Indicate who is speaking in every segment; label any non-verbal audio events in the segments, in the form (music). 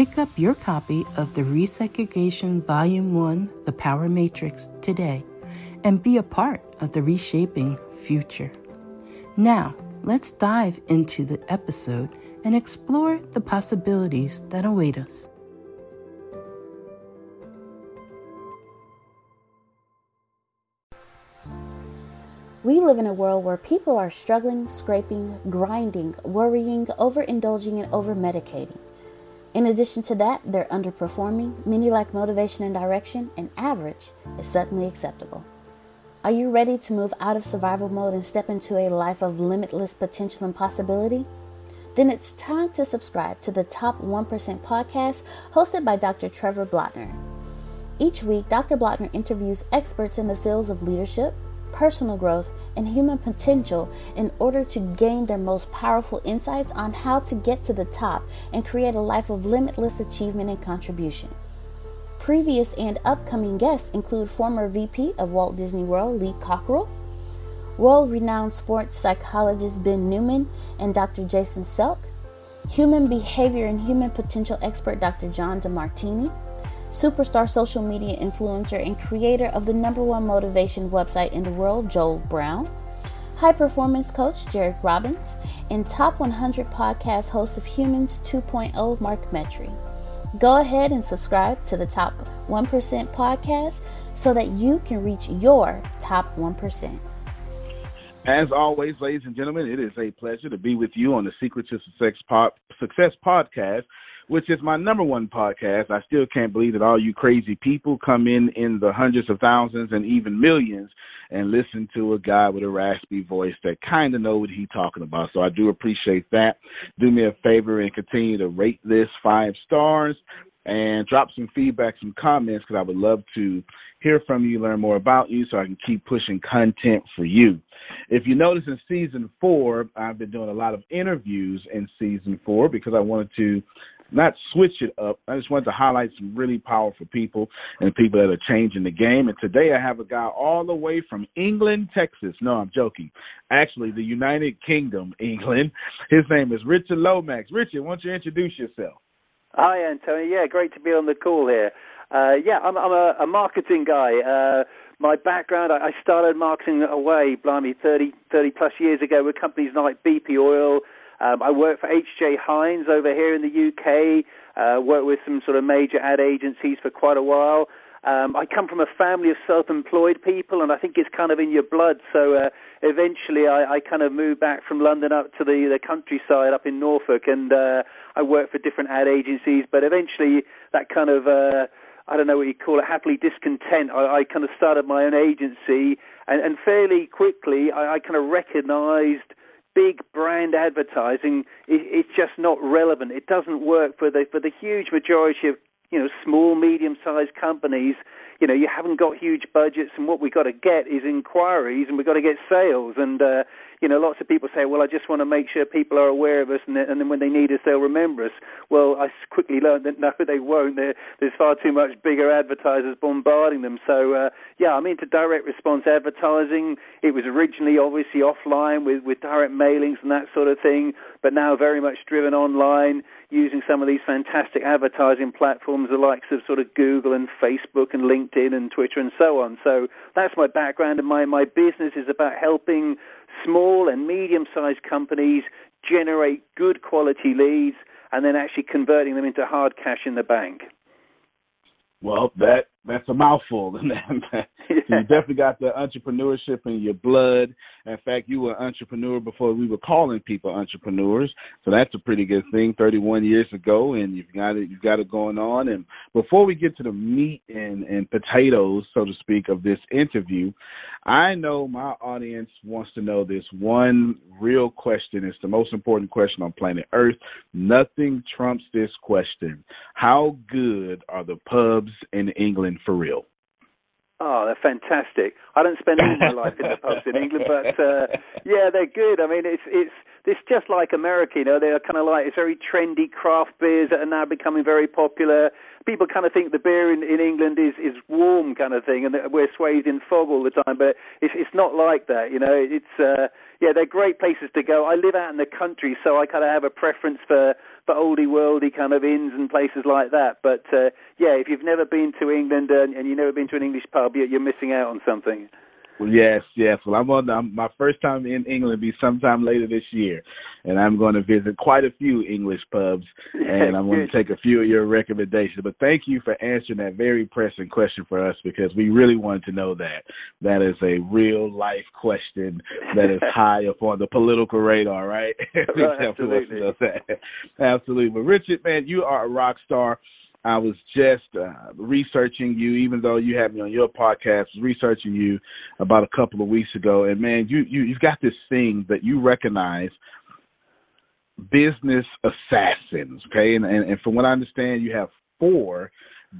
Speaker 1: Pick up your copy of the Resegregation Volume 1 The Power Matrix today and be a part of the reshaping future. Now, let's dive into the episode and explore the possibilities that await us.
Speaker 2: We live in a world where people are struggling, scraping, grinding, worrying, overindulging, and overmedicating. In addition to that, they're underperforming, many lack motivation and direction, and average is suddenly acceptable. Are you ready to move out of survival mode and step into a life of limitless potential and possibility? Then it's time to subscribe to the Top 1% podcast hosted by Dr. Trevor Blattner. Each week, Dr. Blattner interviews experts in the fields of leadership, personal growth, and human potential in order to gain their most powerful insights on how to get to the top and create a life of limitless achievement and contribution. Previous and upcoming guests include former VP of Walt Disney World Lee Cockerell, world renowned sports psychologist Ben Newman and Dr. Jason Selk, human behavior and human potential expert Dr. John DeMartini superstar social media influencer and creator of the number one motivation website in the world, Joel Brown, high performance coach, Jairek Robbins, and top 100 podcast host of Humans 2.0, Mark Metry. Go ahead and subscribe to the Top 1% podcast so that you can reach your top 1%.
Speaker 3: As always, ladies and gentlemen, it is a pleasure to be with you on the Secret to Success, pod, Success podcast which is my number one podcast. I still can't believe that all you crazy people come in in the hundreds of thousands and even millions and listen to a guy with a raspy voice that kind of know what he's talking about. So I do appreciate that. Do me a favor and continue to rate this five stars and drop some feedback, some comments, because I would love to hear from you, learn more about you, so I can keep pushing content for you. If you notice in season four, I've been doing a lot of interviews in season four because I wanted to not switch it up. I just wanted to highlight some really powerful people and people that are changing the game. And today I have a guy all the way from England, Texas. No, I'm joking. Actually, the United Kingdom, (laughs) England. His name is Richard Lomax. Richard, why don't you introduce yourself?
Speaker 4: Hi, Antonio. Yeah, great to be on the call here. Uh, yeah, I'm, I'm a, a, marketing guy. Uh, my background, I, I started marketing away, blimey, 30, 30 plus years ago with companies like BP Oil, Um, I work for H.J. Heinz over here in the UK. Uh, worked with some sort of major ad agencies for quite a while. Um, I come from a family of self-employed people, and I think it's kind of in your blood. So uh, eventually, I, I kind of moved back from London up to the, the countryside up in Norfolk, and uh, I worked for different ad agencies. But eventually, that kind of uh, I don't know what you call it, happily discontent. I, I kind of started my own agency, and, and fairly quickly, I, I kind of recognised big brand advertising it, it's just not relevant. It doesn't work for the for the huge majority of you know, small, medium-sized companies, you know, you haven't got huge budgets, and what we've got to get is inquiries, and we've got to get sales. And uh, you know, lots of people say, well, I just want to make sure people are aware of us, and, and then when they need us, they'll remember us. Well, I quickly learned that (laughs) no, they won't. They're, there's far too much bigger advertisers bombarding them. So, uh, yeah, I'm into direct response advertising. It was originally obviously offline with, with direct mailings and that sort of thing, but now very much driven online using some of these fantastic advertising platforms, the likes of sort of Google and Facebook and LinkedIn and Twitter and so on. So that's my background, and my, my business is about helping small and medium sized companies generate good quality leads and then actually converting them into hard cash in the bank.
Speaker 3: Well, that that's a mouthful. (laughs) yeah. you definitely got the entrepreneurship in your blood. In fact, you were an entrepreneur before we were calling people entrepreneurs. So that's a pretty good thing. 31 years ago, and you've got it. You've got it going on. And before we get to the meat and and potatoes, so to speak, of this interview, I know my audience wants to know this one real question. It's the most important question on planet Earth. Nothing trumps this question. How good are the pubs in England for real?
Speaker 4: Oh, they're fantastic. I don't spend all my life in the pubs in England, but uh, (laughs) yeah, they're good. I mean, it's it's it's just like America, you know. They're kind of like it's very trendy craft beers that are now becoming very popular. People kind of think the beer in, in England is is warm kind of thing, and that we're swathed in fog all the time. But it's it's not like that, you know. It's uh, yeah, they're great places to go. I live out in the country, so I kind of have a preference for for oldie worldy kind of inns and places like that. But uh, yeah, if you've never been to England and, and you've never been to an English pub, you're, you're missing out on something.
Speaker 3: Yes, yes. Well, I'm on I'm, my first time in England be sometime later this year, and I'm going to visit quite a few English pubs, and I'm going (laughs) to take a few of your recommendations. But thank you for answering that very pressing question for us because we really wanted to know that. That is a real life question that is (laughs) high up on the political radar, right? (laughs)
Speaker 4: Oh, absolutely.
Speaker 3: Absolutely. But Richard, man, you are a rock star. I was just uh, researching you, even though you had me on your podcast, researching you about a couple of weeks ago, and man, you you you've got this thing that you recognize business assassins, okay, and and, and from what I understand, you have four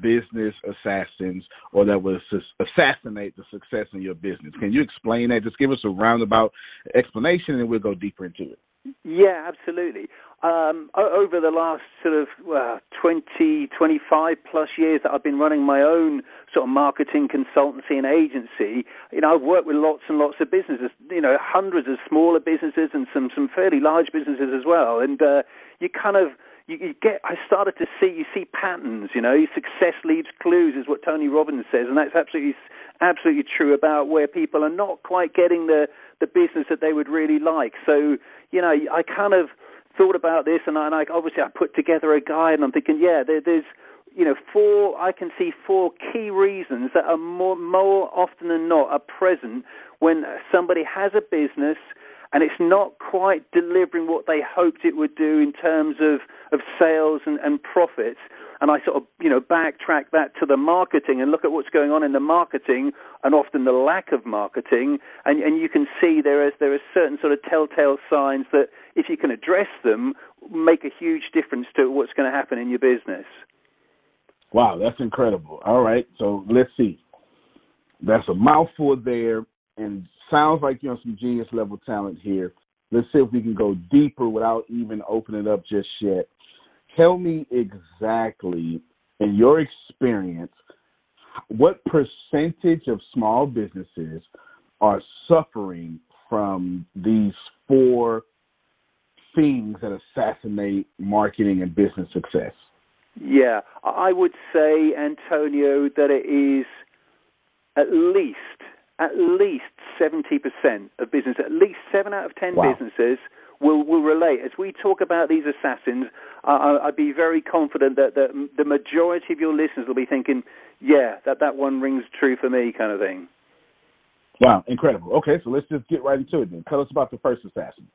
Speaker 3: business assassins or that will assassinate the success in your business. Can you explain that? Just give us a roundabout explanation, and we'll go deeper into it.
Speaker 4: Yeah, absolutely. Um, over the last sort of well, 20, 25 plus years that I've been running my own sort of marketing consultancy and agency, you know, I've worked with lots and lots of businesses, you know, hundreds of smaller businesses and some, some fairly large businesses as well. And uh, you kind of, you, you get, I started to see, you see patterns, you know, success leaves clues is what Tony Robbins says. And that's absolutely, absolutely true about where people are not quite getting the, the business that they would really like. So, you know, I kind of, thought about this, and I, and I obviously I put together a guide, and I'm thinking, yeah, there, there's you know four. I can see four key reasons that are more more often than not are present when somebody has a business and it's not quite delivering what they hoped it would do in terms of, of sales and, and profits and I sort of you know backtrack that to the marketing and look at what's going on in the marketing and often the lack of marketing, and, and you can see there is there are certain sort of telltale signs that if you can address them, make a huge difference to what's going to happen in your business.
Speaker 3: Wow, that's incredible. All right, so let's see. That's a mouthful there, and sounds like you're on some genius level talent here. Let's see if we can go deeper without even opening up just yet tell me exactly, in your experience, what percentage of small businesses are suffering from these four things that assassinate marketing and business success?
Speaker 4: Yeah, I would say, Antonio, that it is at least at least 70% of business, at least 7 out of 10
Speaker 3: wow.
Speaker 4: businesses will will relate. As we talk about these assassins, uh, I'd be very confident that, that the majority of your listeners will be thinking, "Yeah, that that one rings true for me," kind of thing.
Speaker 3: Wow, incredible. Okay, so let's just get right into it then. Tell us about the first assassin.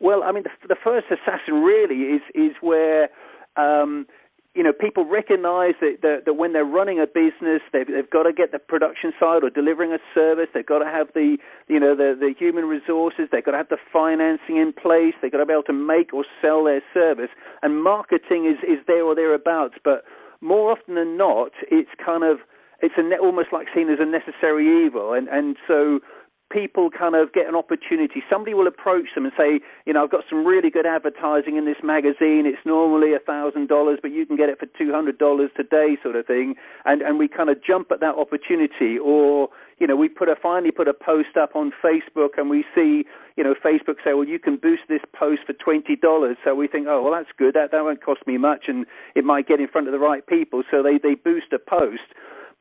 Speaker 4: Well, I mean, the, the first assassin really is is where um, you know, people recognize that, that, that when they're running a business, they've, they've got to get the production side or delivering a service. They've got to have the, you know, the, the human resources. They've got to have the financing in place. They've got to be able to make or sell their service. And marketing is, is there or thereabouts. But more often than not, it's kind of, it's a, almost like seen as a necessary evil. And, and so people kind of get an opportunity. Somebody will approach them and say, you know, I've got some really good advertising in this magazine. It's normally a thousand dollars, but you can get it for two hundred dollars today, sort of thing. And and we kind of jump at that opportunity. Or you know, we put a finally put a post up on Facebook, and we see, you know, Facebook say, well, you can boost this post for twenty dollars. So we think, oh, well, that's good. That that won't cost me much, and it might get in front of the right people. So they they boost a post.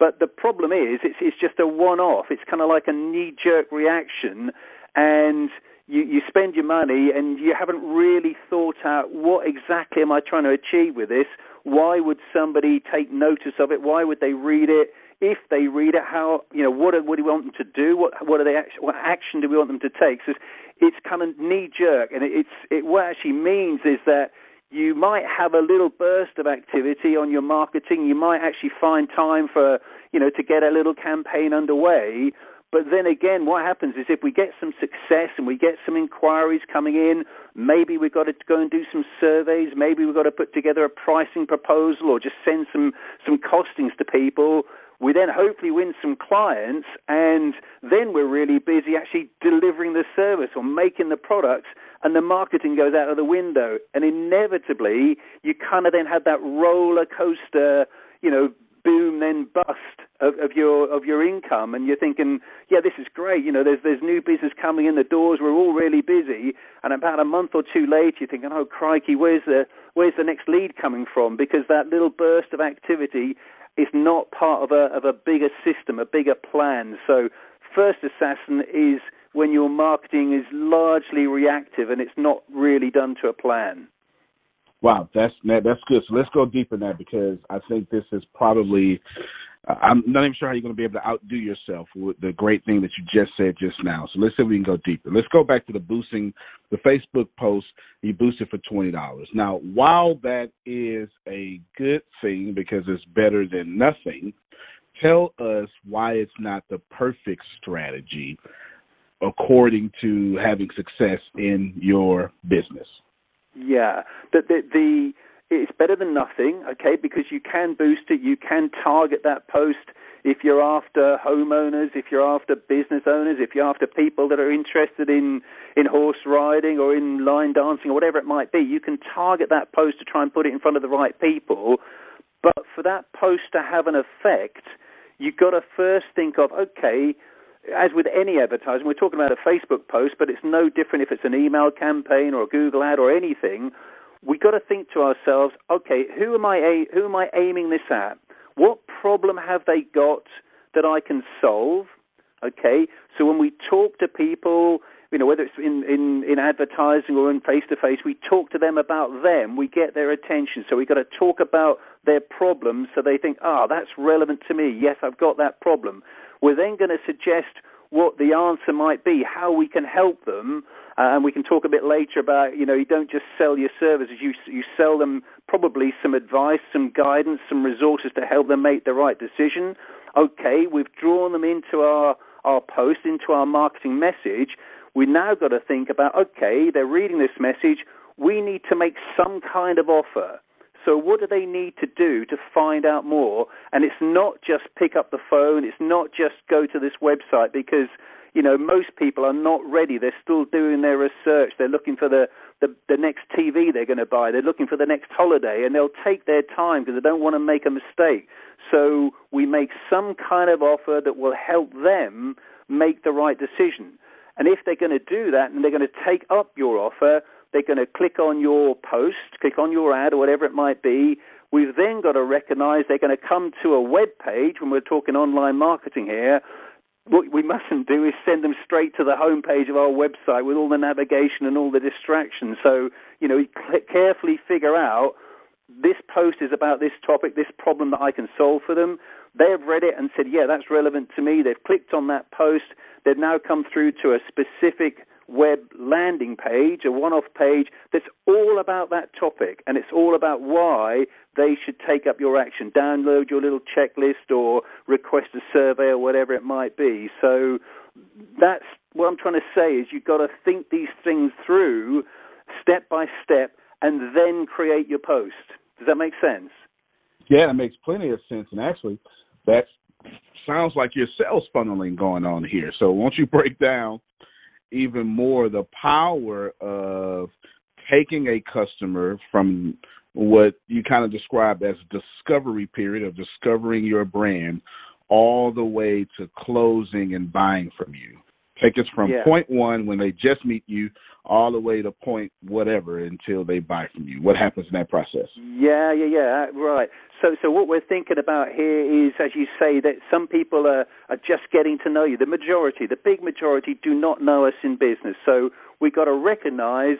Speaker 4: But the problem is, it's, it's just a one-off. It's kind of like a knee-jerk reaction, and you, you spend your money and you haven't really thought out what exactly am I trying to achieve with this? Why would somebody take notice of it? Why would they read it? If they read it, how you know what, what do we want them to do? What what are they? What action do we want them to take? So it's, it's kind of knee jerk, and it, it's it what it actually means is that you might have a little burst of activity on your marketing. You might actually find time for, you know, to get a little campaign underway. But then again, what happens is if we get some success and we get some inquiries coming in, maybe we've got to go and do some surveys. Maybe we've got to put together a pricing proposal or just send some, some costings to people. We then hopefully win some clients, and then we're really busy actually delivering the service or making the products, and the marketing goes out of the window. And inevitably, you kind of then have that roller coaster, you know, boom then bust of, of, your of your income. And you're thinking yeah this is great. You know there's there's new business coming in. The doors we're all really busy. And about a month or two later you're thinking oh crikey where's the where's the next lead coming from? Because that little burst of activity is not part of a of a bigger system, a bigger plan. So first assassin is when your marketing is largely reactive and it's not really done to a plan.
Speaker 3: Wow, that's that's good. So let's go deep in that because I think this is probably I'm not even sure how you're going to be able to outdo yourself with the great thing that you just said just now. So let's see if we can go deeper. Let's go back to the boosting the Facebook post. You boosted for twenty dollars. Now, while that is a good thing because it's better than nothing, tell us why it's not the perfect strategy according to having success in your business.
Speaker 4: Yeah, the the, the it's better than nothing, okay, because you can boost it, you can target that post if you're after homeowners, if you're after business owners, if you're after people that are interested in, in horse riding or in line dancing or whatever it might be, you can target that post to try and put it in front of the right people. But for that post to have an effect, you've got to first think of, okay, as with any advertising, we're talking about a Facebook post, but it's no different if it's an email campaign or a Google ad or anything We've got to think to ourselves, okay, who am I who am I aiming this at? What problem have they got that I can solve? Okay, so when we talk to people, you know, whether it's in, in, in advertising or in face to face, we talk to them about them, we get their attention. So we've got to talk about their problems so they think, ah, oh, that's relevant to me. Yes, I've got that problem. We're then going to suggest what the answer might be, how we can help them, uh, and we can talk a bit later about, you know, you don't just sell your services, you, you sell them probably some advice, some guidance, some resources to help them make the right decision. Okay, we've drawn them into our, our post, into our marketing message. We now got to think about, okay, they're reading this message, we need to make some kind of offer. So what do they need to do to find out more? And it's not just pick up the phone, it's not just go to this website because you know, most people are not ready. They're still doing their research. They're looking for the, the, the next TV they're going to buy. They're looking for the next holiday, and they'll take their time because they don't want to make a mistake. So we make some kind of offer that will help them make the right decision. And if they're going to do that and they're going to take up your offer, they're going to click on your post, click on your ad, or whatever it might be. We've then got to recognize they're going to come to a web page when we're talking online marketing here what we mustn't do is send them straight to the homepage of our website with all the navigation and all the distractions. So, you know, carefully figure out this post is about this topic, this problem that I can solve for them. They have read it and said, yeah, that's relevant to me. They've clicked on that post. They've now come through to a specific web landing page, a one off page that's all about that topic and it's all about why they should take up your action. Download your little checklist or request a survey or whatever it might be. So that's what I'm trying to say is you've got to think these things through step by step and then create your post. Does that make sense?
Speaker 3: Yeah, it makes plenty of sense. And actually, that sounds like your sales funneling going on here. So won't you break down even more the power of taking a customer from what you kind of described as discovery period of discovering your brand all the way to closing and buying from you. Take us from
Speaker 4: yeah.
Speaker 3: point one when they just meet you all the way to point whatever until they buy from you. What happens in that process?
Speaker 4: Yeah, yeah, yeah. Right. So, so what we're thinking about here is, as you say, that some people are, are just getting to know you. The majority, the big majority, do not know us in business. So we've got to recognise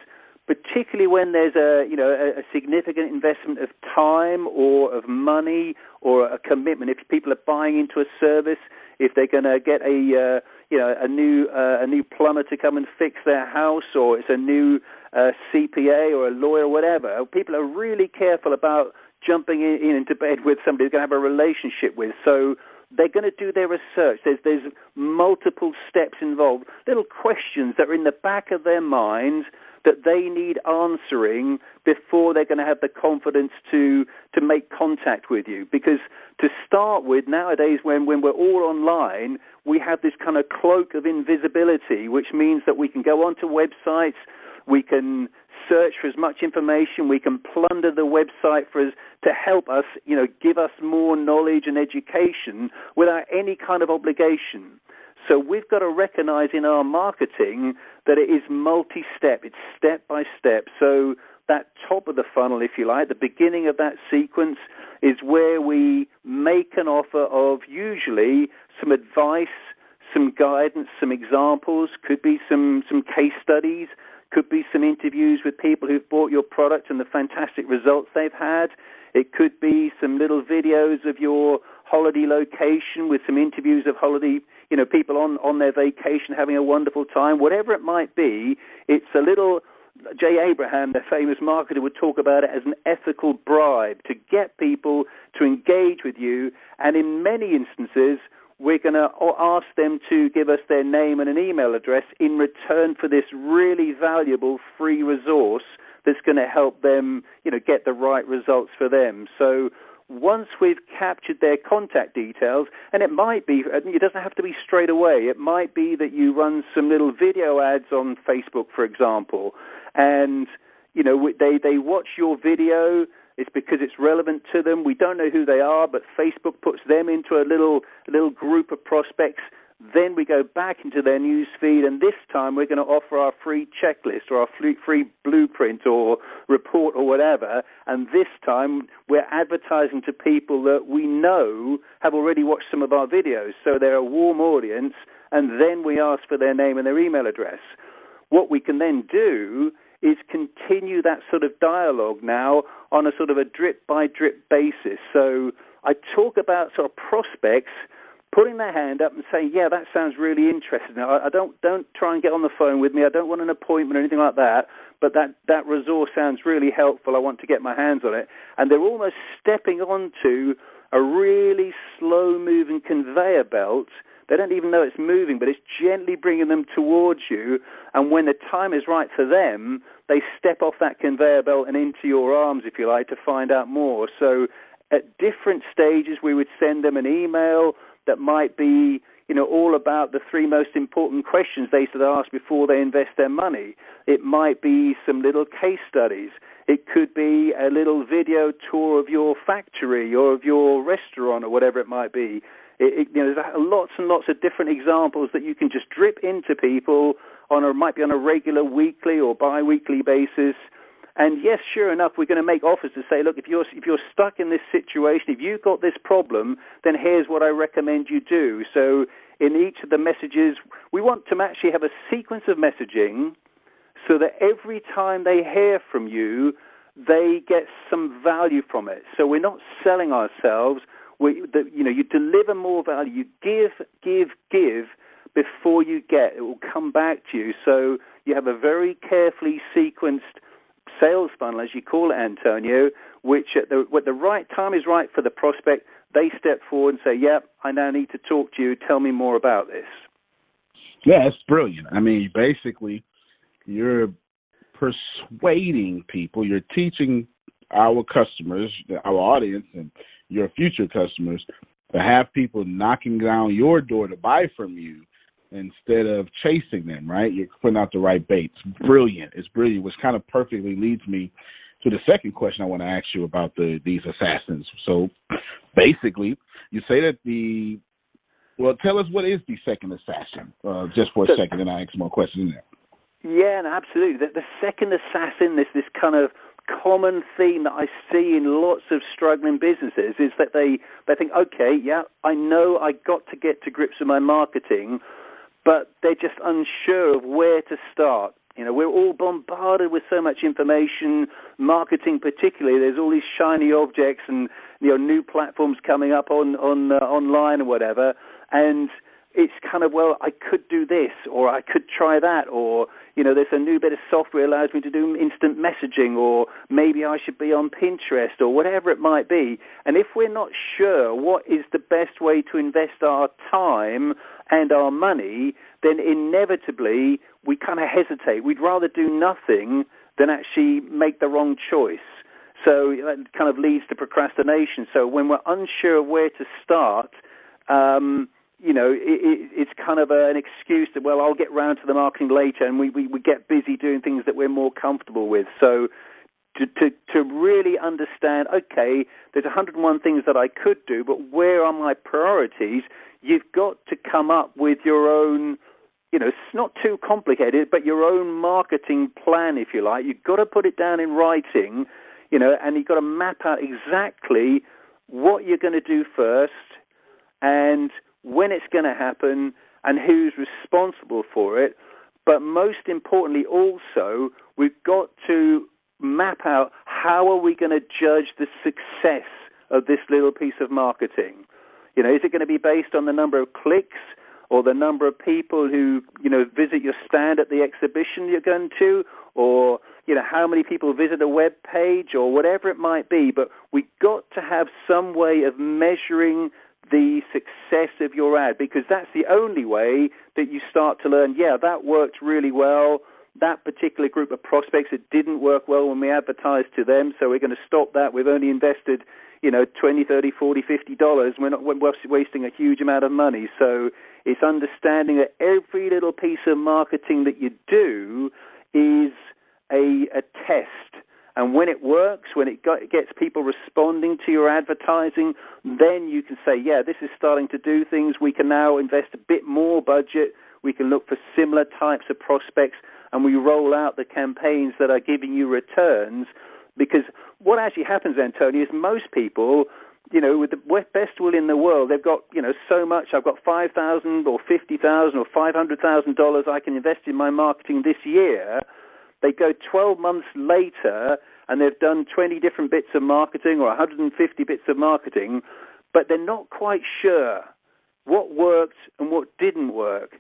Speaker 4: particularly when there's a you know a, a, significant investment of time or of money or a commitment. If people are buying into a service, if they're going to get a uh, you know a new uh, a new plumber to come and fix their house, or it's a new uh, CPA or a lawyer, whatever, people are really careful about jumping in, in into bed with somebody they're going to have a relationship with. So they're going to do their research. There's, there's multiple steps involved, little questions that are in the back of their minds that they need answering before they're going to have the confidence to to make contact with you. Because to start with, nowadays when when we're all online, we have this kind of cloak of invisibility, which means that we can go onto websites, we can search for as much information, we can plunder the website for us to help us, you know, give us more knowledge and education without any kind of obligation. So we've got to recognize in our marketing that it is multi step, it's step by step. So that top of the funnel, if you like, the beginning of that sequence is where we make an offer of usually some advice, some guidance, some examples, could be some, some case studies, could be some interviews with people who've bought your product and the fantastic results they've had. It could be some little videos of your holiday location with some interviews of holiday, you know, people on, on their vacation having a wonderful time. Whatever it might be, it's a little Jay Abraham, the famous marketer, would talk about it as an ethical bribe to get people to engage with you. And in many instances, we're going to ask them to give us their name and an email address in return for this really valuable free resource that's going to help them, you know, get the right results for them. So once we've captured their contact details, and it might be, it doesn't have to be straight away. It might be that you run some little video ads on Facebook, for example, and you know they they watch your video. It's because it's relevant to them. We don't know who they are, but Facebook puts them into a little little group of prospects then we go back into their news feed, and this time we're going to offer our free checklist or our free blueprint or report or whatever. And this time we're advertising to people that we know have already watched some of our videos, so they're a warm audience. And then we ask for their name and their email address. What we can then do is continue that sort of dialogue now on a sort of a drip by drip basis. So I talk about sort of prospects putting their hand up and saying, "Yeah, that sounds really interesting." I, I don't don't try and get on the phone with me. I don't want an appointment or anything like that. But that that resource sounds really helpful. I want to get my hands on it. And they're almost stepping onto a really slow-moving conveyor belt. They don't even know it's moving, but it's gently bringing them towards you. And when the time is right for them, they step off that conveyor belt and into your arms, if you like, to find out more. So at different stages, we would send them an email that might be you know, all about the three most important questions they should ask before they invest their money. It might be some little case studies. It could be a little video tour of your factory or of your restaurant or whatever it might be. It, it, you know, there's lots and lots of different examples that you can just drip into people on a might be on a regular weekly or bi-weekly basis And yes, sure enough, we're going to make offers to say, look, if you're if you're stuck in this situation, if you've got this problem, then here's what I recommend you do. So in each of the messages, we want to actually have a sequence of messaging so that every time they hear from you, they get some value from it. So we're not selling ourselves. We, the, you know, you deliver more value. You give, give, give before you get. It will come back to you. So you have a very carefully sequenced sales funnel, as you call it, Antonio, which at the, at the right time is right for the prospect, they step forward and say, "Yep, I now need to talk to you. Tell me more about this."
Speaker 3: Yeah, it's brilliant. I mean, basically, you're persuading people. You're teaching our customers, our audience, and your future customers to have people knocking down your door to buy from you instead of chasing them, right? You're putting out the right baits. Brilliant. It's brilliant, which kind of perfectly leads me to the second question I want to ask you about the these assassins. So (clears throat) basically, you say that the well, tell us what is the second assassin, uh, just for a so, second, and I ask more questions there.
Speaker 4: Yeah, no, absolutely. The, the second assassin, this this kind of common theme that I see in lots of struggling businesses is that they they think, okay, yeah, I know I got to get to grips with my marketing, but they're just unsure of where to start. You know, we're all bombarded with so much information, marketing particularly. There's all these shiny objects and you know new platforms coming up on on uh, online or whatever, and it's kind of well, I could do this or I could try that or you know, there's a new bit of software allows me to do instant messaging, or maybe I should be on Pinterest, or whatever it might be. And if we're not sure what is the best way to invest our time and our money, then inevitably we kind of hesitate. We'd rather do nothing than actually make the wrong choice. So that kind of leads to procrastination. So when we're unsure where to start, um, you know, it, it, it's kind of a, an excuse that, well, I'll get round to the marketing later, and we, we, we get busy doing things that we're more comfortable with. So to, to, to really understand, okay, there's 101 things that I could do, but where are my priorities? You've got to come up with your own, you know, it's not too complicated, but your own marketing plan, if you like. You've got to put it down in writing, you know, and you've got to map out exactly what you're going to do first and when it's going to happen, and who's responsible for it. But most importantly, also, we've got to map out how are we going to judge the success of this little piece of marketing. You know, is it going to be based on the number of clicks or the number of people who, you know, visit your stand at the exhibition you're going to or, you know, how many people visit a web page or whatever it might be, but we've got to have some way of measuring the success of your ad because that's the only way that you start to learn, yeah, that worked really well. That particular group of prospects, it didn't work well when we advertised to them, so we're going to stop that. We've only invested, you know, twenty, thirty, forty, fifty dollars. We're not we're wasting a huge amount of money. So it's understanding that every little piece of marketing that you do is a, a test and when it works, when it gets people responding to your advertising, then you can say, yeah, this is starting to do things. We can now invest a bit more budget. We can look for similar types of prospects and we roll out the campaigns that are giving you returns. Because what actually happens, Antonio, is most people, you know, with the best will in the world, they've got, you know, so much. I've got five thousand or fifty thousand or five hundred thousand dollars I can invest in my marketing this year they go 12 months later and they've done 20 different bits of marketing or 150 bits of marketing, but they're not quite sure what worked and what didn't work.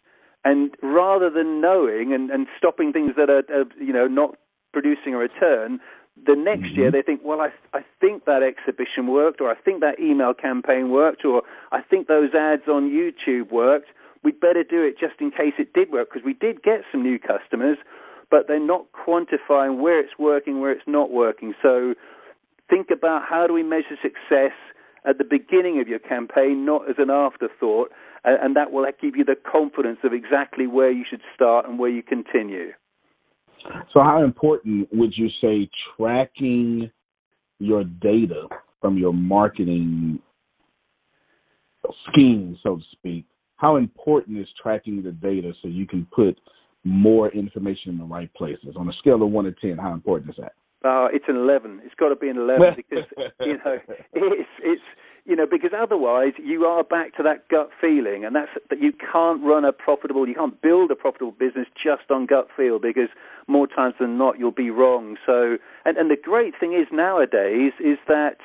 Speaker 4: And rather than knowing and, and stopping things that are, are, you know, not producing a return, the next mm-hmm. year they think, well, I, I think that exhibition worked, or I think that email campaign worked, or I think those ads on YouTube worked. We'd better do it just in case it did work because we did get some new customers, but they're not quantifying where it's working, where it's not working. So think about how do we measure success at the beginning of your campaign, not as an afterthought, and that will give you the confidence of exactly where you should start and where you continue.
Speaker 3: So, how important would you say tracking your data from your marketing scheme, so to speak? How important is tracking the data so you can put more information in the right places. On a scale of one to ten, how important is that?
Speaker 4: Uh, it's an 11. It's got to be an 11 because you know (laughs) it's it's you know because otherwise you are back to that gut feeling, and that's that you can't run a profitable, you can't build a profitable business just on gut feel because more times than not you'll be wrong. So and and the great thing is nowadays is that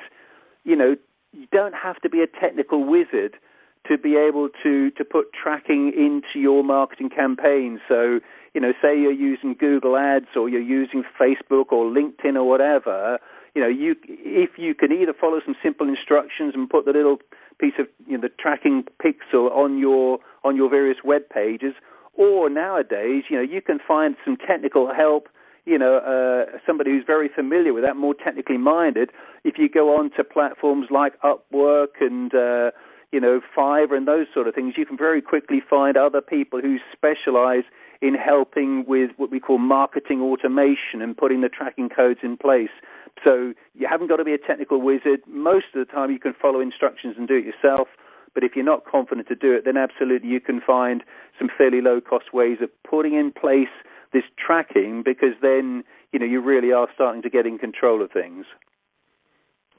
Speaker 4: you know you don't have to be a technical wizard to be able to to put tracking into your marketing campaign. So you know, say you're using Google Ads or you're using Facebook or LinkedIn or whatever, you know, you if you can either follow some simple instructions and put the little piece of you know the tracking pixel on your on your various web pages, or nowadays, you know, you can find some technical help. You know, uh, somebody who's very familiar with that, more technically minded. If you go on to platforms like Upwork and uh, you know Fiverr and those sort of things, you can very quickly find other people who specialize in helping with what we call marketing automation and putting the tracking codes in place. So you haven't got to be a technical wizard. Most of the time you can follow instructions and do it yourself. But if you're not confident to do it, then absolutely you can find some fairly low cost ways of putting in place this tracking because then, you know, you really are starting to get in control of things.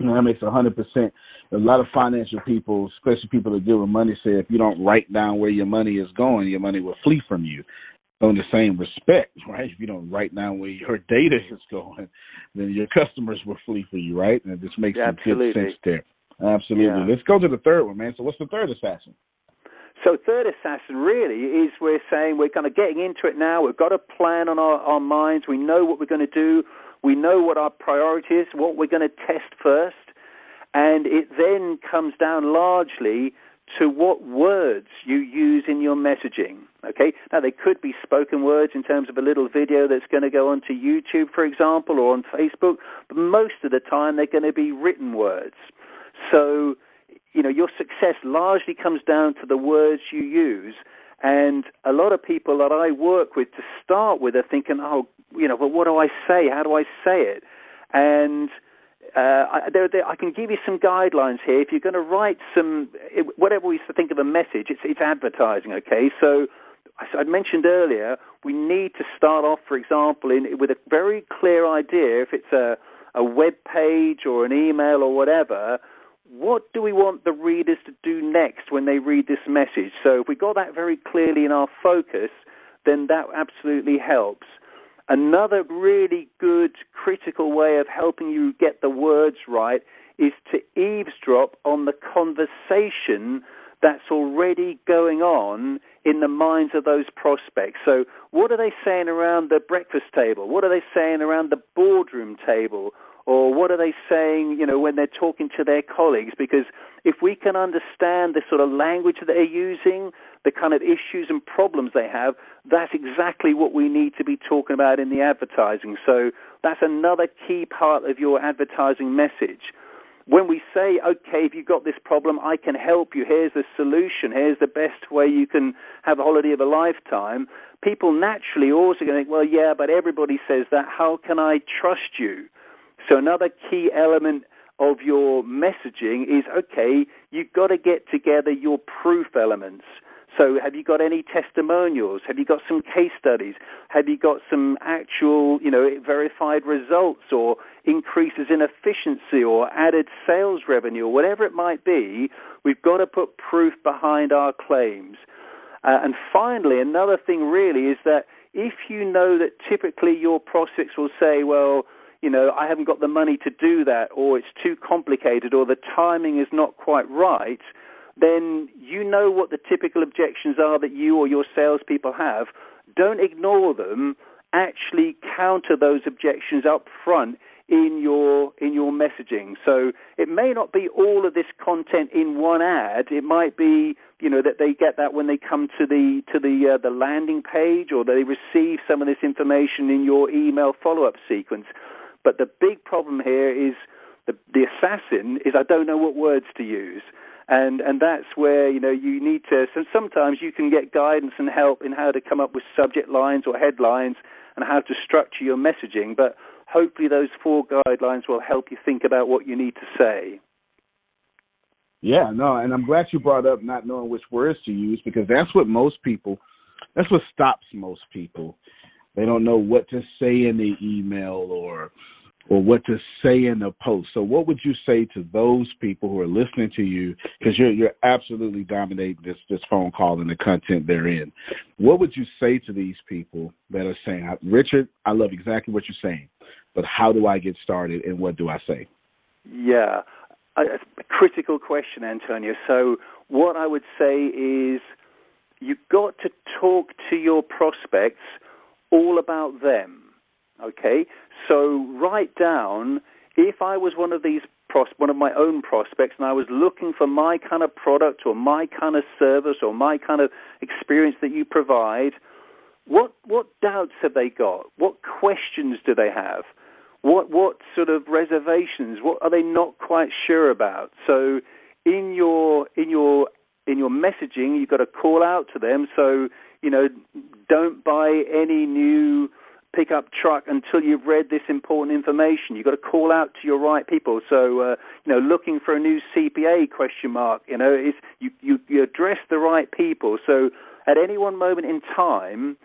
Speaker 3: that makes a hundred percent. A lot of financial people, especially people that deal with money, say if you don't write down where your money is going, your money will flee from you on the same respect, right? If you don't write down where your data mm-hmm. is going, then your customers will flee for you, right? And this makes
Speaker 4: yeah,
Speaker 3: some good sense there. Absolutely. Yeah. Let's go to the third one, man. So what's the third assassin?
Speaker 4: So third assassin really is we're saying we're kind of getting into it now. We've got a plan on our, our minds. We know what we're going to do. We know what our priority is, what we're going to test first. And it then comes down largely to what words you use in your messaging. Okay, now they could be spoken words in terms of a little video that's going to go onto YouTube, for example, or on Facebook, but most of the time they're going to be written words. So, you know, your success largely comes down to the words you use. And a lot of people that I work with to start with are thinking, oh, you know, well, what do I say? How do I say it? And uh, I, there, there, I can give you some guidelines here. If you're going to write some, whatever we think of a message, it's, it's advertising, okay? So I mentioned earlier, we need to start off, for example, in, with a very clear idea. If it's a, a web page or an email or whatever, what do we want the readers to do next when they read this message? So if we got that very clearly in our focus, then that absolutely helps. Another really good critical way of helping you get the words right is to eavesdrop on the conversation that's already going on in the minds of those prospects. So, what are they saying around the breakfast table? What are they saying around the boardroom table? Or what are they saying, you know, when they're talking to their colleagues? Because if we can understand the sort of language that they're using, the kind of issues and problems they have, that's exactly what we need to be talking about in the advertising. So that's another key part of your advertising message when we say, okay, if you've got this problem, I can help you, here's the solution, here's the best way you can have a holiday of a lifetime, people naturally also going to think, well, yeah, but everybody says that. How can I trust you? So another key element of your messaging is, okay, you've got to get together your proof elements. So, have you got any testimonials? Have you got some case studies? Have you got some actual, you know, verified results or increases in efficiency or added sales revenue or whatever it might be? We've got to put proof behind our claims. Uh, and finally, another thing really is that if you know that typically your prospects will say, well, you know, I haven't got the money to do that, or it's too complicated, or the timing is not quite right, then you know what the typical objections are that you or your salespeople have. Don't ignore them. Actually, counter those objections up front in your in your messaging. So it may not be all of this content in one ad. It might be you know that they get that when they come to the to the uh, the landing page or they receive some of this information in your email follow up sequence. But the big problem here is the the assassin is I don't know what words to use and and that's where you know you need to. So sometimes you can get guidance and help in how to come up with subject lines or headlines and how to structure your messaging. But hopefully, those four guidelines will help you think about what you need to say.
Speaker 3: Yeah, no, and I'm glad you brought up not knowing which words to use because that's what most people, that's what stops most people. They don't know what to say in the email or or what to say in a post. So, what would you say to those people who are listening to you? Because you're you're absolutely dominating this this phone call and the content therein. What would you say to these people that are saying, Richard, I love exactly what you're saying, but how do I get started and what do I say?
Speaker 4: Yeah, a, a critical question, Antonio. So, what I would say is, you've got to talk to your prospects all about them. Okay, so write down if I was one of these pros- one of my own prospects and I was looking for my kind of product or my kind of service or my kind of experience that you provide, what what doubts have they got? What questions do they have? What what sort of reservations? What are they not quite sure about? So in your in your in your messaging, you've got to call out to them. So you know, don't buy any new pickup truck until you've read this important information. You've got to call out to your right people. So, uh, you know, looking for a new CPA question mark. You know, is you, you you address the right people. So, at any one moment in time,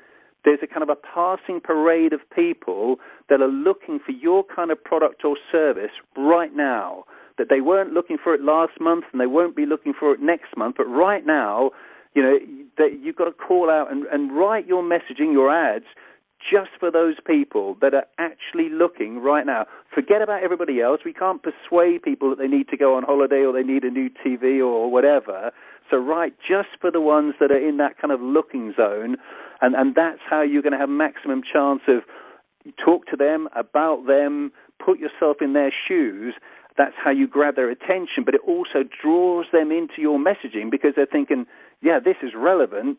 Speaker 4: there's a kind of a passing parade of people that are looking for your kind of product or service right now. That they weren't looking for it last month and they won't be looking for it next month, but right now, you know, that you've got to call out and, and write your messaging, your ads just for those people that are actually looking right now. Forget about everybody else. We can't persuade people that they need to go on holiday or they need a new TV or whatever. So write just for the ones that are in that kind of looking zone, and and that's how you're going to have maximum chance of talk to them about them, put yourself in their shoes. That's how you grab their attention, but it also draws them into your messaging because they're thinking, yeah, this is relevant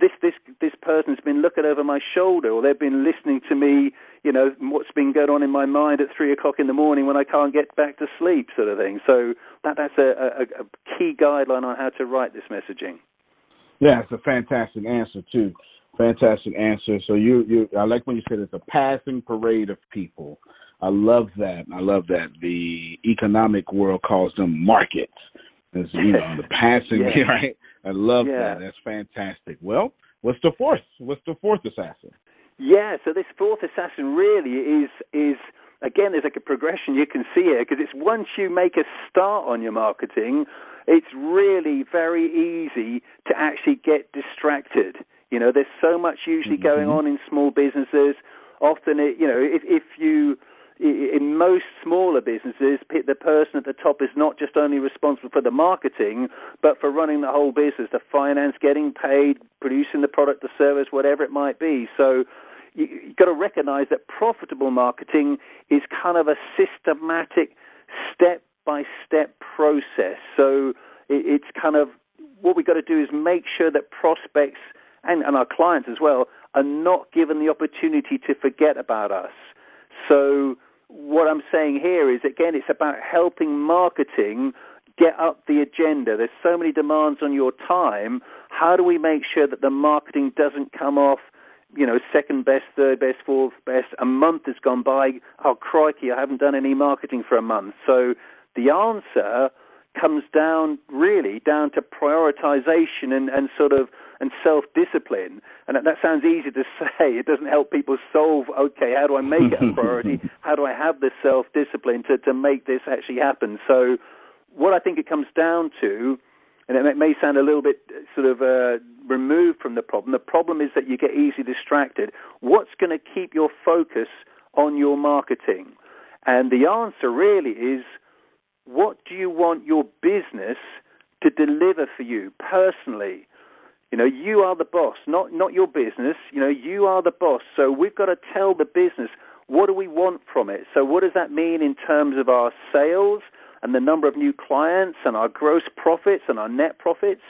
Speaker 4: this this this person's been looking over my shoulder, or they've been listening to me, you know, what's been going on in my mind at three o'clock in the morning when I can't get back to sleep, sort of thing. So that that's a, a, a key guideline on how to write this messaging.
Speaker 3: Yeah, it's a fantastic answer too. Fantastic answer. So you you I like when you said it's a passing parade of people. I love that. I love that. The economic world calls them markets. It's, you know, the (laughs) passing, yeah. (laughs) right? I love yeah. that. That's fantastic. Well, what's the fourth? What's the fourth assassin?
Speaker 4: Yeah, so this fourth assassin really is is again there's like a progression you can see here because it's once you make a start on your marketing, it's really very easy to actually get distracted. You know, there's so much usually mm-hmm. going on in small businesses. Often, it, you know, if if you in most smaller businesses, the person at the top is not just only responsible for the marketing, but for running the whole business, the finance, getting paid, producing the product, the service, whatever it might be. So you, you've got to recognize that profitable marketing is kind of a systematic, step by step process. So it's kind of what we've got to do is make sure that prospects and, and our clients as well are not given the opportunity to forget about us. So what I'm saying here is again, it's about helping marketing get up the agenda. There's so many demands on your time. How do we make sure that the marketing doesn't come off, you know, second best, third best, fourth best? A month has gone by. Oh, crikey, I haven't done any marketing for a month. So the answer comes down really down to prioritization and, and sort of and self-discipline. And that sounds easy to (laughs) say. It doesn't help people solve, okay, how do I make it a priority? (laughs) how do I have this self-discipline to, to make this actually happen? So what I think it comes down to, and it may sound a little bit uh, sort of uh, removed from the problem, the problem is that you get easily distracted. What's going to keep your focus on your marketing? And the answer really is, what do you want your business to deliver for you personally? You know, you are the boss, not not your business. You know, you are the boss. So we've got to tell the business what do we want from it. So what does that mean in terms of our sales and the number of new clients and our gross profits and our net profits?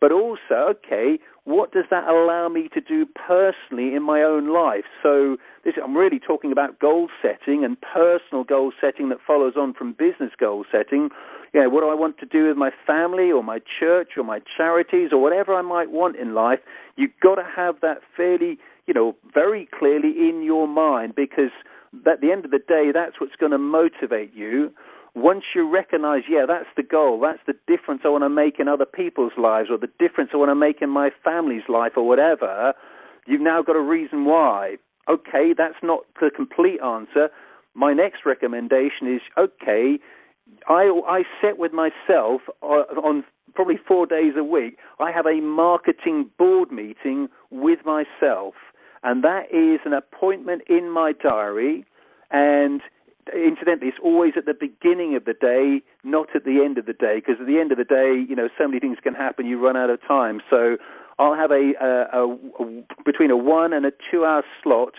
Speaker 4: But also, okay, what does that allow me to do personally in my own life? So this, I'm really talking about goal setting and personal goal setting that follows on from business goal setting. You know, what do I want to do with my family or my church or my charities or whatever I might want in life? You've got to have that fairly, you know, very clearly in your mind because at the end of the day, that's what's going to motivate you once you recognize, yeah, that's the goal, that's the difference I want to make in other people's lives, or the difference I want to make in my family's life, or whatever, you've now got a reason why. Okay, that's not the complete answer. my next recommendation is okay. I I set with myself uh, on probably four days a week. I have a marketing board meeting with myself, and that is an appointment in my diary. And incidentally, it's always at the beginning of the day, not at the end of the day, because at the end of the day, you know, so many things can happen, you run out of time. So I'll have a, a, a, a between a one and a two hour slot,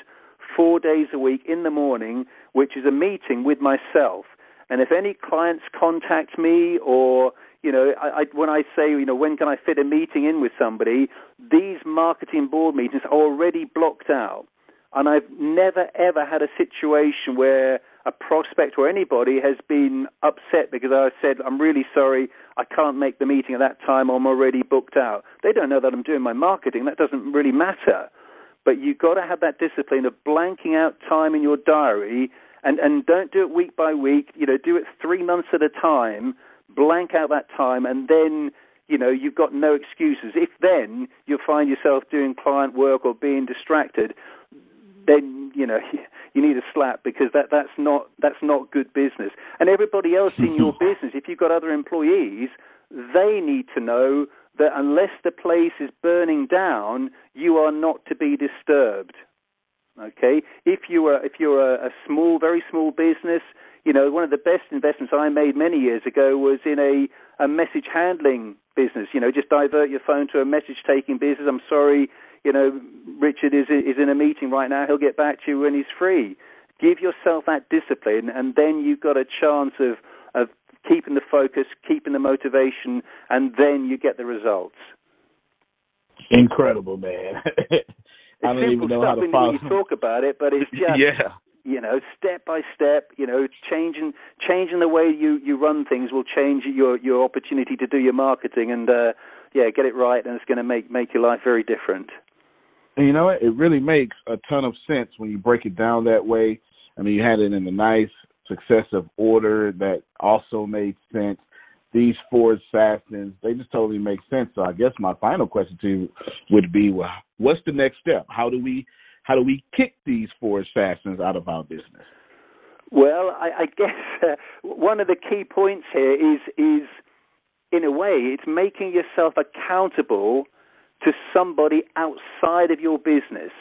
Speaker 4: four days a week in the morning, which is a meeting with myself. And if any clients contact me or you know, I, I, when I say, you know, when can I fit a meeting in with somebody, these marketing board meetings are already blocked out. And I've never ever had a situation where a prospect or anybody has been upset because I said, I'm really sorry, I can't make the meeting at that time, I'm already booked out. They don't know that I'm doing my marketing, that doesn't really matter. But you've got to have that discipline of blanking out time in your diary and, and don't do it week by week, you know, do it three months at a time, blank out that time, and then you know, you've got no excuses. If then you find yourself doing client work or being distracted, then you know (laughs) you need a slap because that that's not that's not good business. And everybody else in your (laughs) business, if you've got other employees, they need to know that unless the place is burning down, you are not to be disturbed. Okay, if you are if you're a, a small, very small business, you know one of the best investments I made many years ago was in a a message handling business. You know, just divert your phone to a message taking business. I'm sorry, you know, Richard is is in a meeting right now. He'll get back to you when he's free. Give yourself that discipline, and then you've got a chance of of keeping the focus, keeping the motivation, and then you get the results.
Speaker 3: Incredible, man. (laughs)
Speaker 4: I don't even know how to follow. You talk about it, but it's (laughs) just
Speaker 3: yeah.
Speaker 4: You know, step by step. You know, changing changing the way you you run things will change your your opportunity to do your marketing, and uh, yeah, get it right, and it's going to make make your life very different.
Speaker 3: And you know what? It really makes a ton of sense when you break it down that way. I mean, you had it in a nice successive order that also made sense. These four assassins, they just totally make sense. So I guess my final question to you would be, well, what's the next step? How do we how do we kick these four assassins out of our business?
Speaker 4: Well, I, I guess uh, one of the key points here is is in a way it's making yourself accountable to somebody outside of your business.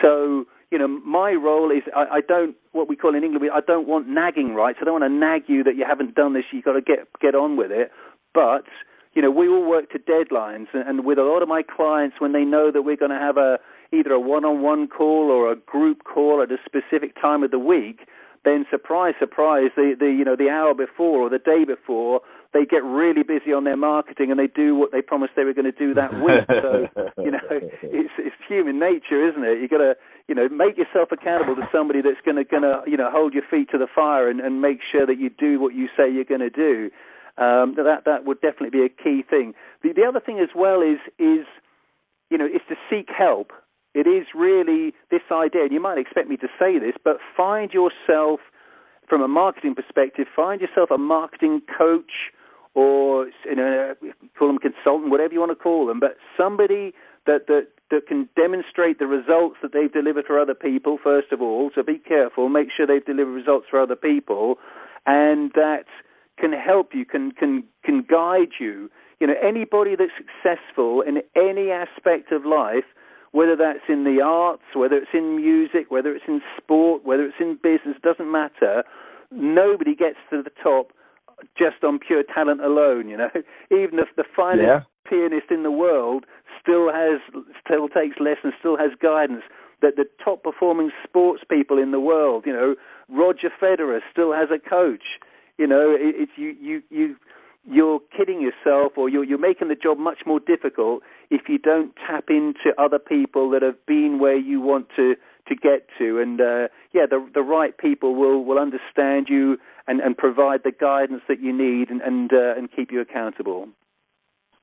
Speaker 4: So, you know, my role is I, I don't what we call in England I don't want nagging rights. I don't want to nag you that you haven't done this. You've got to get get on with it. But you know, we all work to deadlines, and, and with a lot of my clients, when they know that we're going to have a either a one-on-one call or a group call at a specific time of the week, then surprise, surprise, the, the you know the hour before or the day before, they get really busy on their marketing and they do what they promised they were going to do that week. So you know, (laughs) it's it's human nature, isn't it? You got to you know make yourself accountable to somebody that's going to going to you know hold your feet to the fire and, and make sure that you do what you say you're going to do. Um, that that would definitely be a key thing. The the other thing as well is is you know is to seek help it is really this idea, and you might expect me to say this, but find yourself, from a marketing perspective, find yourself a marketing coach or you know, call them consultant, whatever you want to call them, but somebody that, that, that can demonstrate the results that they've delivered for other people, first of all. So be careful, make sure they've delivered results for other people, and that can help you, can, can, can guide you. You know, anybody that's successful in any aspect of life whether that's in the arts, whether it's in music, whether it's in sport, whether it's in business, doesn't matter. Nobody gets to the top just on pure talent alone, you know. (laughs) Even if the finest yeah. pianist in the world still has still takes lessons, still has guidance. That the top performing sports people in the world, you know, Roger Federer still has a coach. You know, it, you you you you're kidding yourself or you're, you're making the job much more difficult if you don't tap into other people that have been where you want to to get to and uh, yeah the the right people will will understand you and and provide the guidance that you need and and uh, and keep you accountable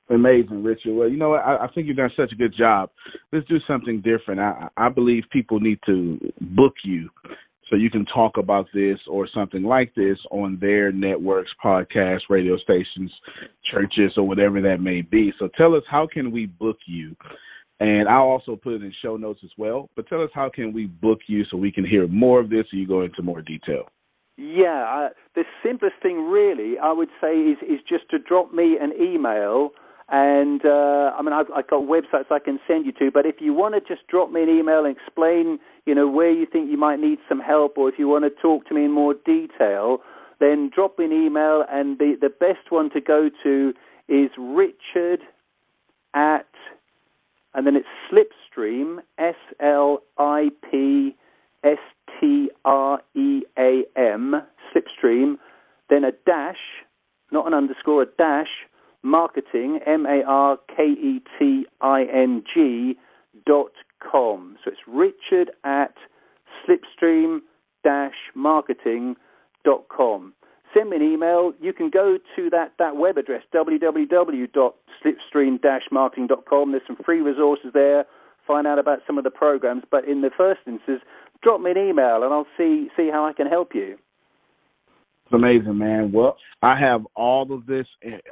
Speaker 3: amazing richard well you know what I, I think you've done such a good job let's do something different i i believe people need to book you so you can talk about this or something like this on their networks, podcasts, radio stations, churches, or whatever that may be. So tell us, how can we book you? and I'll also put it in show notes as well. But tell us how can we book you so we can hear more of this, and you go into more detail.
Speaker 4: Yeah, the simplest thing really, I would say, is is just to drop me an email. And uh, I mean, I've, I've got websites I can send you to. But if you want to just drop me an email and explain, you know, where you think you might need some help, or if you want to talk to me in more detail, then drop me an email. And the the best one to go to is Richard at, and then it's Slipstream, S L I P S T R E A M, Slipstream, then a dash, not an underscore, a dash, marketing, M A R K E T I N G, dot com. So it's Richard at slipstream dash marketing dot com. Send me an email. You can go to that, that web address, www.slipstream-marketing.com. There's some free resources there. Find out about some of the programs. But in the first instance, drop me an email and I'll see see how I can help you.
Speaker 3: Amazing, man. Well, I have all of this,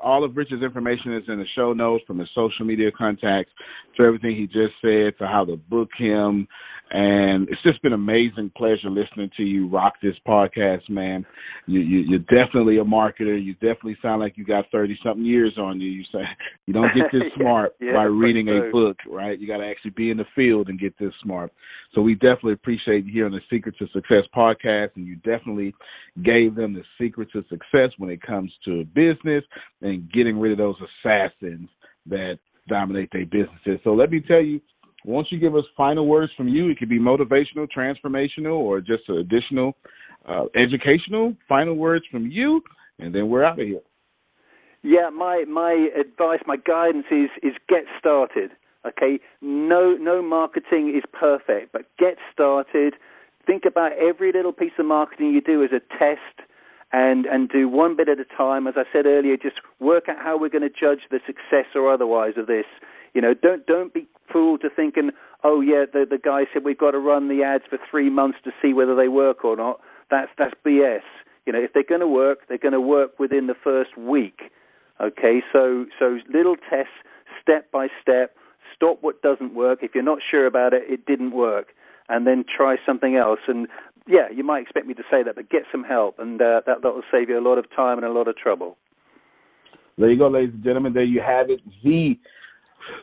Speaker 3: all of Richard's information is in the show notes from his social media contacts to everything he just said to how to book him. And it's just been an amazing pleasure listening to you rock this podcast, man. You, you you're definitely a marketer. You definitely sound like you got thirty something years on you. You say you don't get this (laughs) smart
Speaker 4: yeah,
Speaker 3: by reading a book, right? You got to actually be in the field and get this smart. So we definitely appreciate you here on the Secret to Success podcast, and you definitely gave them the secret to success when it comes to business and getting rid of those assassins that dominate their businesses. So let me tell you, once you give us final words from you, it could be motivational, transformational, or just additional uh, educational final words from you, and then we're out of here.
Speaker 4: Yeah, my my advice, my guidance is is get started. Okay, no no marketing is perfect, but get started. Think about every little piece of marketing you do as a test, and and do one bit at a time. As I said earlier, just work out how we're going to judge the success or otherwise of this. You know, don't don't be fooled to thinking, oh yeah, the the guy said we've got to run the ads for three months to see whether they work or not. That's that's BS. You know, if they're going to work, they're going to work within the first week. Okay, so so little tests, step by step. Stop what doesn't work. If you're not sure about it, it didn't work, and then try something else. And yeah, you might expect me to say that, but get some help, and uh, that that will save you a lot of time and a lot of trouble.
Speaker 3: There you go, ladies and gentlemen. There you have it. The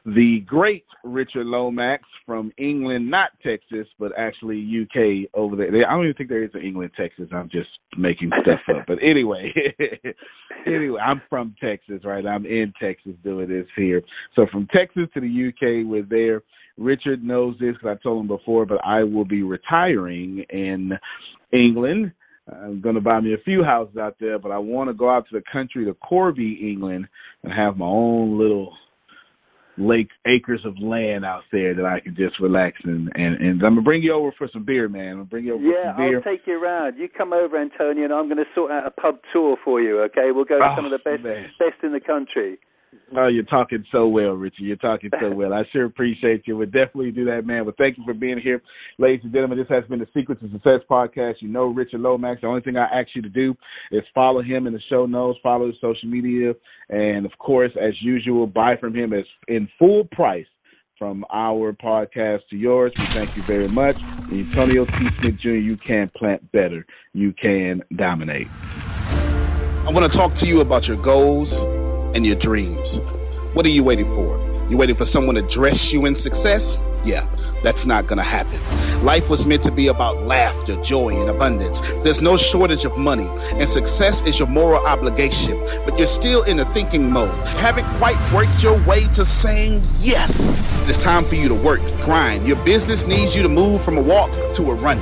Speaker 3: the great Richard Lomax from England, not Texas, but actually UK over there. I don't even think there is an England, Texas. I'm just making stuff up. But anyway, (laughs) anyway, I'm from Texas, right? I'm in Texas doing this here. So from Texas to the UK, we're there. Richard knows this because I told him before, but I will be retiring in England. I'm going to buy me a few houses out there, but I want to go out to the country to Corby, England, and have my own little lake acres of land out there that I can just relax and and, and I'm gonna bring you over for some beer, man. I'm gonna bring you over
Speaker 4: yeah,
Speaker 3: for some beer.
Speaker 4: I'll take you around. You come over, Antonio, and I'm going to sort out a pub tour for you. Okay, we'll go to
Speaker 3: Oh,
Speaker 4: some of the best
Speaker 3: man.
Speaker 4: best in the country.
Speaker 3: Oh, you're talking so well, Richard. You're talking so well. I sure appreciate you. We'll definitely do that, man. But thank you for being here. Ladies and gentlemen, this has been the Secrets of Success podcast. You know Richard Lomax. The only thing I ask you to do is follow him in the show notes, follow his social media, and of course, as usual, buy from him as in full price from our podcast to yours. We thank you very much. Antonio T. Smith Jr., you can plant better. You can dominate.
Speaker 5: I want to talk to you about your goals and your dreams. What are you waiting for? You waiting for someone to dress you in success? Yeah, that's not gonna happen. Life was meant to be about laughter, joy, and abundance. There's no shortage of money, and success is your moral obligation, but you're still in the thinking mode. Haven't quite worked your way to saying yes. It's time for you to work, grind. Your business needs you to move from a walk to a run.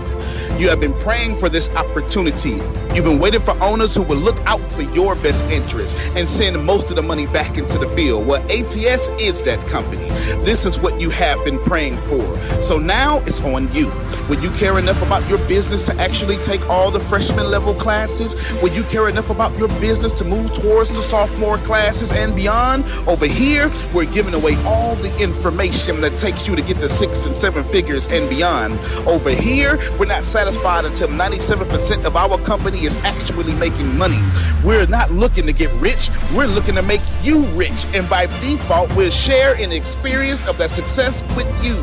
Speaker 5: You have been praying for this opportunity. You've been waiting for owners who will look out for your best interests and send most of the money back into the field. Well, ATS is that company. This is what you have been praying for. So now it's on you. Will you care enough about your business to actually take all the freshman level classes? Will you care enough about your business to move towards the sophomore classes and beyond? Over here, we're giving away all the information that takes you to get the six and seven figures and beyond. Over here, we're not satisfied satisfied until 97% of our company is actually making money. We're not looking to get rich, we're looking to make you rich. And by default, we'll share an experience of that success with you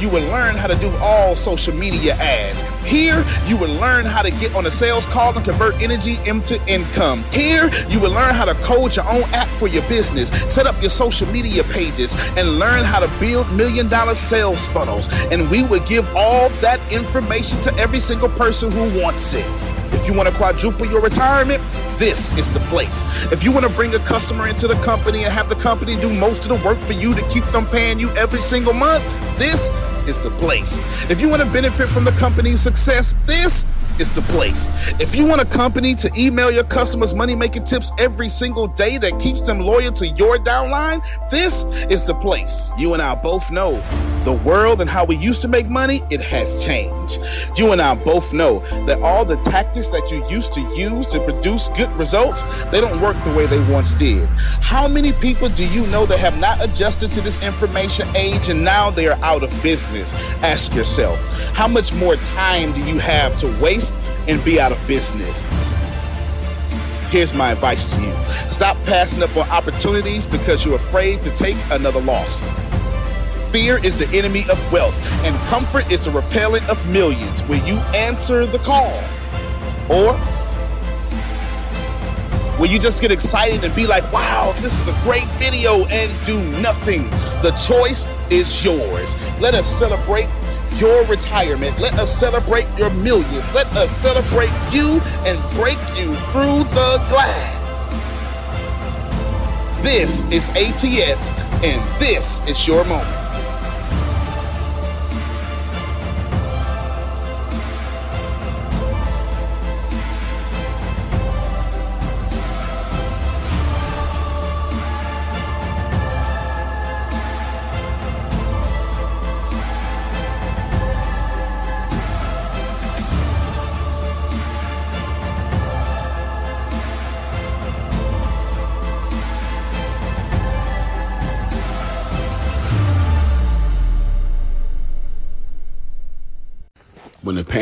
Speaker 5: you will learn how to do all social media ads. Here, you will learn how to get on a sales call and convert energy into income. Here, you will learn how to code your own app for your business, set up your social media pages, and learn how to build million dollar sales funnels. And we will give all that information to every single person who wants it. If you want to quadruple your retirement, this is the place. If you want to bring a customer into the company and have the company do most of the work for you to keep them paying you every single month, this is the place. If you want to benefit from the company's success, this is the place. If you want a company to email your customers money making tips every single day that keeps them loyal to your downline, this is the place. You and I both know the world and how we used to make money, it has changed. You and I both know that all the tactics that you used to use to produce good results, they don't work the way they once did. How many people do you know that have not adjusted to this information age and now they are out of business? Ask yourself, how much more time do you have to waste and be out of business? Here's my advice to you. Stop passing up on opportunities because you're afraid to take another loss. Fear is the enemy of wealth, and comfort is the repellent of millions. Will you answer the call? Or will you just get excited and be like, wow, this is a great video and do nothing? The choice is yours. Let us celebrate your retirement. Let us celebrate your millions. Let us celebrate you and break you through the glass. This is ATS, and this is your moment.